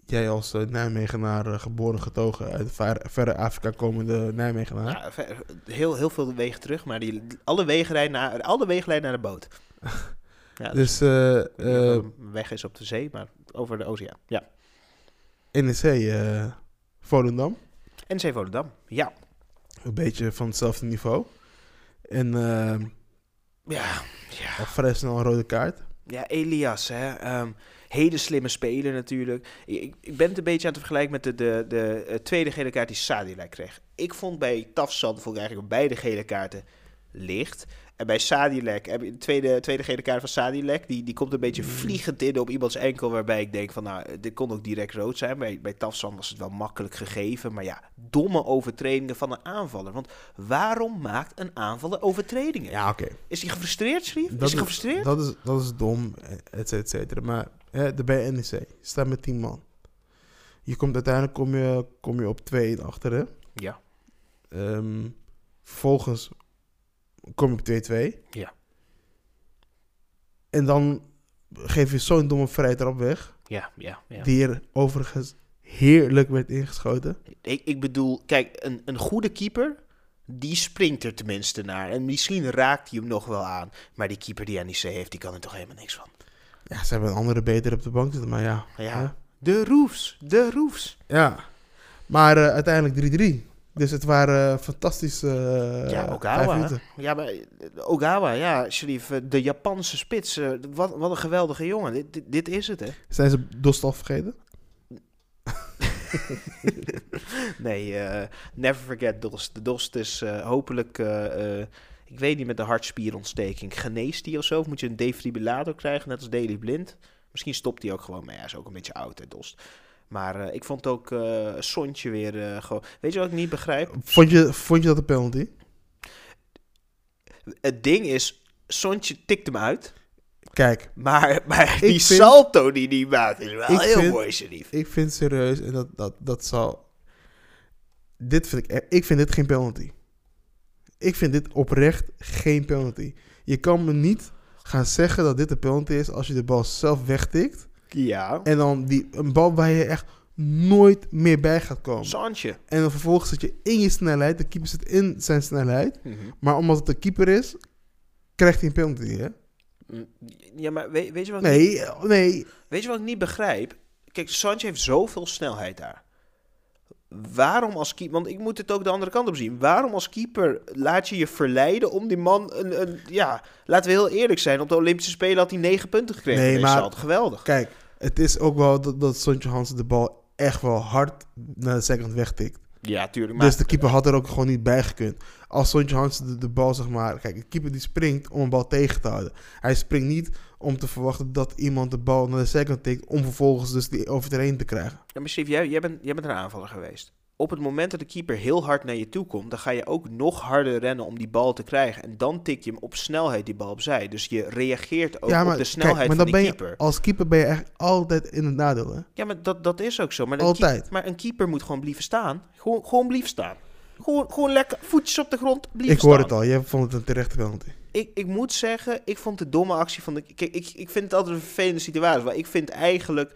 jij als Nijmegenaar, geboren getogen uit ver, verre Afrika komende Nijmegenaar. Ja, ver- heel, heel veel wegen terug, maar die, alle, wegen rijden naar, alle wegen leiden naar de boot. Ja, dus, Dus weg is op de zee, maar over de oceaan. Ja. NEC, eh Volendam. NC Volendam, ja. Een beetje van hetzelfde niveau. En eh, Ja, ja. vrij snel een rode kaart. Ja, Elias, hè. ehm, hele slimme speler natuurlijk. Ik, ik- ben het een beetje aan het vergelijken met de, de, de tweede gele kaart die Sadilek kreeg. Ik vond bij Tafsan vond ik eigenlijk beide gele kaarten licht. En bij Sadilek, heb je de tweede, tweede gele kaart van Sadilek, die, die komt een beetje vliegend in op iemands enkel, waarbij ik denk van, nou, dit kon ook direct rood zijn. Bij, bij Tafsan was het wel makkelijk gegeven, maar ja, domme overtredingen van een aanvaller. Want waarom maakt een aanvaller overtredingen? Ja, oké. Is hij gefrustreerd, Schrief? Is hij gefrustreerd? Dat is, dat is dom, et cetera, et cetera. Maar hè, de bij NEC, staat met 10 man. Je komt uiteindelijk kom je, kom je op 2 achter, hè? Ja. Vervolgens kom op 2-2. Ja. En dan geef je zo'n domme vrije trap weg. Ja, ja, ja. Die er overigens heerlijk werd ingeschoten. Ik, ik bedoel, kijk, een, een goede keeper, die springt er tenminste naar. En misschien raakt hij hem nog wel aan. Maar die keeper die NEC heeft, die kan er toch helemaal niks van. Ja, ze hebben een andere beter op de bank zitten, maar ja. Ja. De Roefs, de Roefs. Ja. Maar eh, uiteindelijk 3-3. Dus het waren fantastische uh, ja, Ogawa. hè? Ja, maar eh, Ogawa, ja, Sharif, eh, de Japanse spits. eh, wat, wat een geweldige jongen. Dit, dit, dit is het, hè? Zijn ze Dostal vergeten? nee, eh, never forget Dost. De Dost is eh, hopelijk, eh, eh, ik weet niet, met de hartspierontsteking. Geneest hij of zo? Of moet je een defibrillator krijgen, net als Daily Blind? Misschien stopt hij ook gewoon, maar ja, hij is ook een beetje oud, hè, Dost. Maar eh, ik vond ook eh Sontje weer eh, gewoon... Weet je wat ik niet begrijp? Vond je, vond je dat een penalty? Het ding is, Sontje tikt hem uit. Kijk, Maar, maar die vind- salto die die maakt is wel heel vind- mooi, Sharif. ik vind serieus, en dat, dat, dat zal... Dit vind ik, e- ik vind dit geen penalty. Ik vind dit oprecht geen penalty. Je kan me niet gaan zeggen dat dit een penalty is als je de bal zelf wegtikt. Ja. En dan die, een bal waar je echt nooit meer bij gaat komen. Santje. En dan vervolgens zit je in je snelheid. De keeper zit in zijn snelheid. Mhm. Maar omdat het de keeper is, krijgt hij een penalty, hè? Mm, Ja, maar weet, weet, je wat ik niet, Nee, nee. weet je wat ik niet begrijp? Kijk, Santje heeft zoveel snelheid daar. waarom als keeper... Want ik moet het ook de andere kant op zien. Waarom als keeper laat je je verleiden om die man... Een, een, ja, laten we heel eerlijk zijn. Op de Olympische Spelen had hij negen punten gekregen. Nee, Nee, maar... Geweldig. Kijk, het is ook wel dat, dat Sontje Hansen de bal echt wel hard naar de second wegtikt. Ja, tuurlijk. Maar Dus de keeper had er ook gewoon niet bij gekund. Als Sontje Hansen de, de bal, zeg maar... Kijk, een keeper die springt om een bal tegen te houden. Hij springt niet om te verwachten dat iemand de bal naar de second tikt... om vervolgens dus die overheen te krijgen. Ja, maar Steve, jij, jij, bent, jij bent een aanvaller geweest. Op het moment dat de keeper heel hard naar je toe komt, dan ga je ook nog harder rennen om die bal te krijgen. En dan tik je hem op snelheid die bal opzij. Dus je reageert ook ja, maar, op de snelheid kijk, maar van dan die ben keeper. je, als keeper ben je echt altijd in het nadeel, hè? Ja, maar dat, dat is ook zo. Maar, een Altijd. maar een keeper moet gewoon blijven staan. Gewoon, gewoon blijven staan. Gewoon, gewoon lekker voetjes op de grond, blijven Ik hoor staan. het al, jij vond het een terechte penalty. Ik, ik moet zeggen, ik vond de domme actie van de... Kijk, ik, ik vind het altijd een vervelende situatie. Maar ik vind eigenlijk...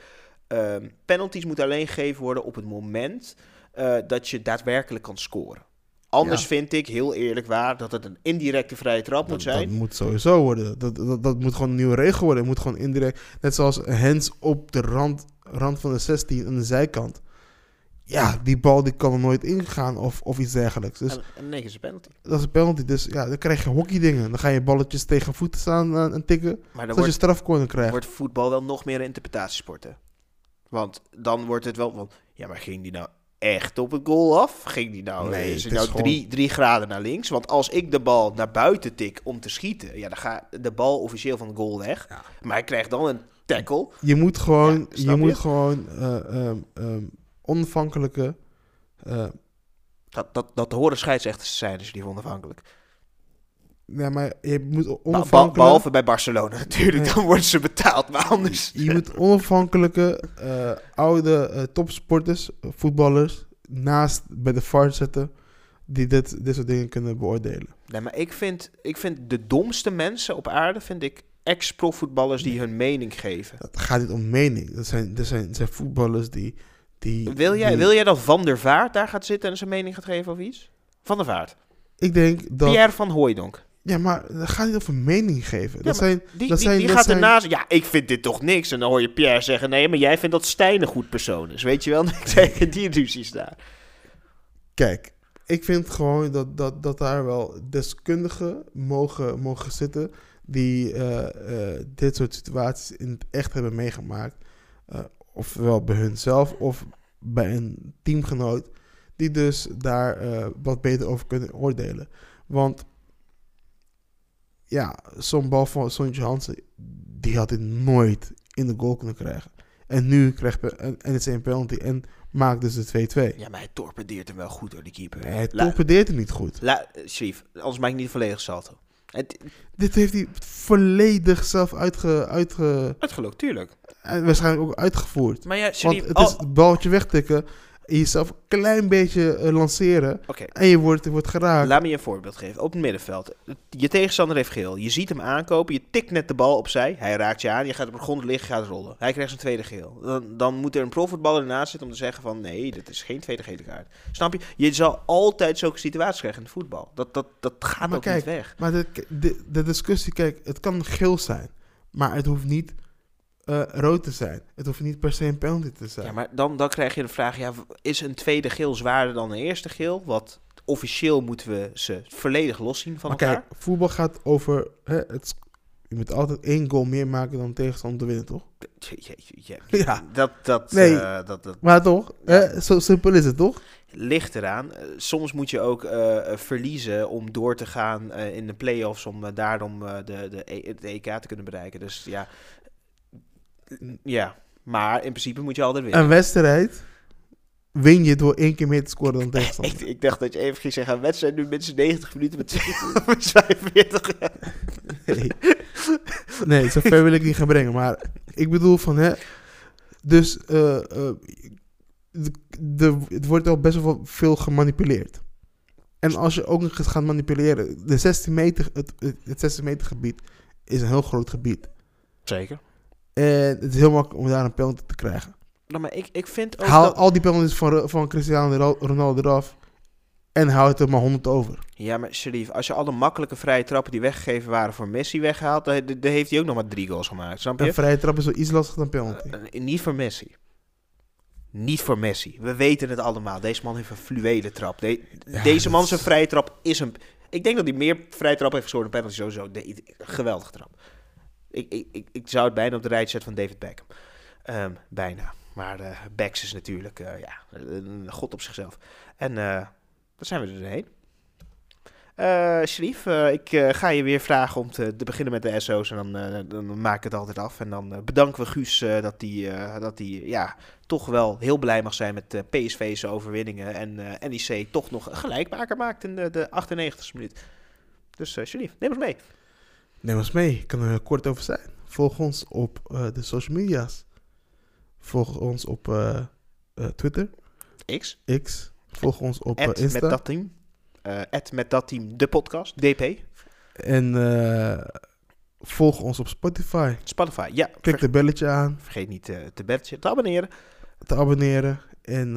ehm, penalties moeten alleen gegeven worden op het moment... eh, dat je daadwerkelijk kan scoren. Anders Ja. vind ik, heel eerlijk waar... dat het een indirecte vrije trap moet zijn. dat moet sowieso worden. Dat, dat, dat moet gewoon een nieuwe regel worden. Het moet gewoon indirect. Net zoals hands op de rand, rand van de 16 aan de zijkant. Ja, die bal die kan er nooit ingaan of, of iets dergelijks. Dus En, en nee, is een penalty. dat is een penalty. Dus ja, dan krijg je hockeydingen. Dan ga je balletjes tegen voeten staan eh, en tikken. Maar dan je strafcorner krijgt. wordt voetbal wel nog meer een interpretatiesport, hè? Want dan wordt het wel van... Ja, maar ging die nou echt op het goal af? Ging die nou, Nee, is het hij is nou drie, drie graden naar links? Want als ik de bal naar buiten tik om te schieten... Ja, dan gaat de bal officieel van de goal weg. Ja. Maar hij krijgt dan een tackle. Je moet gewoon, Ja, je moet gewoon eh, ehm, ehm, onafhankelijke... eh, Dat, dat, dat horen scheidsrechters te zijn, dus die onafhankelijk. Ja, maar je moet onafhankelijk... behalve bij Barcelona natuurlijk, Nee. dan worden ze betaald. Maar anders... Je moet onafhankelijke eh, oude eh, topsporters, voetballers, naast bij de VAR zetten, die dit, dit soort dingen kunnen beoordelen. Nee, maar ik vind, ik vind de domste mensen op aarde, vind ik ex-profvoetballers die hun mening geven. Het gaat niet om mening. Dat zijn, dat zijn, dat zijn voetballers die... die Wil jij, die- wil jij dat Van der Vaart daar gaat zitten en zijn mening gaat geven over iets? Van der Vaart. Ik denk dat... Pierre van Hooijdonk. Ja, maar het gaat niet over mening geven. Ja, dat zijn... Die, dat die, zijn, die dat gaat zijn, ernaast... Ja, ik vind dit toch niks. En dan hoor je Pierre zeggen... Nee, maar jij vindt dat Stijn een goed persoon is. Weet je wel? Tegen die ruzies daar. Kijk, ik vind gewoon dat, dat, dat daar wel deskundigen mogen, mogen zitten die eh, eh, dit soort situaties in het echt hebben meegemaakt. Eh, ofwel bij hunzelf of bij een teamgenoot, die dus daar wat beter over kunnen oordelen. Want ja, zo'n bal van Sontje Hansen, die had hij nooit in de goal kunnen krijgen. En nu krijgt en, en het is een penalty en maakt dus de 2-2. Ja, maar hij torpedeert hem wel goed door die keeper. Nee, hij La- torpedeert hem niet goed. La, Shrif, anders maak ik niet volledig salto. Het, Dit heeft hij volledig zelf uitge, uitge, uitgelokt, tuurlijk. en waarschijnlijk ook uitgevoerd. Maar ja, Want het al- is het baltje wegtikken, en jezelf een klein beetje eh, lanceren en je wordt, wordt geraakt. laat me je een voorbeeld geven. Op het middenveld. Je tegenstander heeft geel. Je ziet hem aankopen. Je tikt net de bal opzij. Hij raakt je aan. Je gaat op de grond liggen. Gaat rollen. Hij krijgt zijn tweede geel. Dan, dan moet er een profvoetballer ernaast zitten om te zeggen van... Nee, dit is geen tweede gele kaart. Snap je? Je zal altijd zulke situaties krijgen in het voetbal. Dat, dat, dat gaat Maar ook kijk, niet weg. Maar de, de, de discussie, kijk, het kan geel zijn, maar het hoeft niet eh, rood te zijn. Het hoeft niet per se een penalty te zijn. Ja, maar dan, dan krijg je de vraag... Ja, is een tweede geel zwaarder dan een eerste geel? Wat officieel moeten we ze volledig loszien van Maar elkaar. kijk, voetbal gaat over, hè, het, je moet altijd één goal meer maken dan tegenstander te winnen, toch? Ja, ja, ja, Ja. Dat, dat, Nee. eh, dat, dat, Maar toch? Hè, zo simpel is het, toch? ligt eraan. Eh, soms moet je ook verliezen om door te gaan in de play-offs. Om daarom de, de, E- het EK te kunnen bereiken. Dus ja. Ja. Maar in principe moet je altijd winnen. Een wedstrijd win je door één keer meer te scoren dan tegenstander. ik, ik dacht dat je even ging zeggen, een wedstrijd nu minstens 90 minuten met 45. Nee. nee, zo ver wil ik niet gaan brengen. Maar ik bedoel van, hè... Dus eh, eh, de, de, het wordt al best wel veel gemanipuleerd. En als je ook nog eens gaat manipuleren... De 16 meter, het, het, het 16 meter gebied is een heel groot gebied. Zeker. En het is heel makkelijk om daar een penalty te krijgen. Nou, maar ik, ik vind ook Haal dat... al die penalties van, van Cristiano Ro- Ronaldo eraf... En houd er maar 100 over. Ja, maar Sharif, als je alle makkelijke vrije trappen die weggegeven waren voor Messi weghaalt, dan, dan heeft hij ook nog maar drie goals gemaakt, snap je? Een vrije trap is wel iets lastiger dan penalty. Eh, niet voor Messi. Niet voor Messi. We weten het allemaal. Deze man heeft een fluwele trap. De- Ja, deze man zijn vrije trap is een... Ik denk dat hij meer vrije trap heeft gescoord dan penalty sowieso. De, geweldige trap. Ik, ik, ik, zou het bijna op de rijtje zetten van David Beckham. Ehm, bijna. Maar eh Becks is natuurlijk eh, ja, een god op zichzelf. En eh daar zijn we. Eh Sharif, eh, ik eh, ga je weer vragen om te, te beginnen met de SO's. En dan, eh, dan maak ik het altijd af. En dan eh, bedanken we Guus eh, dat hij eh, dat die, ja, toch wel heel blij mag zijn met eh, PSV's overwinningen. En eh, NEC toch nog gelijkmaker maakt in de, de 98e minuut. Dus eh Sharif, neem ons mee. Neem ons mee, ik kan er kort over zijn. Volg ons op eh, de social media's. Volg ons op eh, eh, Twitter, X, X. Volg ons op at Insta. met dat team. At met dat team, de podcast, DP. En volg ons op Spotify. Spotify, ja. Klik het belletje aan, vergeet niet te, belletje, te abonneren. te abonneren. En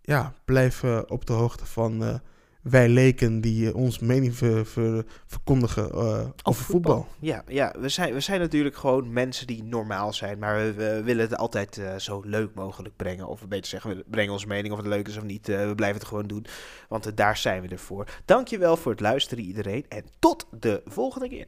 ja, blijf op de hoogte van wij leken die eh, ons mening ver- ver- verkondigen eh, over, voetbal. Ja, ja we, zijn, we zijn natuurlijk gewoon mensen die normaal zijn. Maar we, we willen het altijd eh, zo leuk mogelijk brengen. Of beter zeggen, we brengen onze mening of het leuk is of niet. We blijven het gewoon doen. Want daar zijn we ervoor. Dankjewel voor het luisteren iedereen. En tot de volgende keer.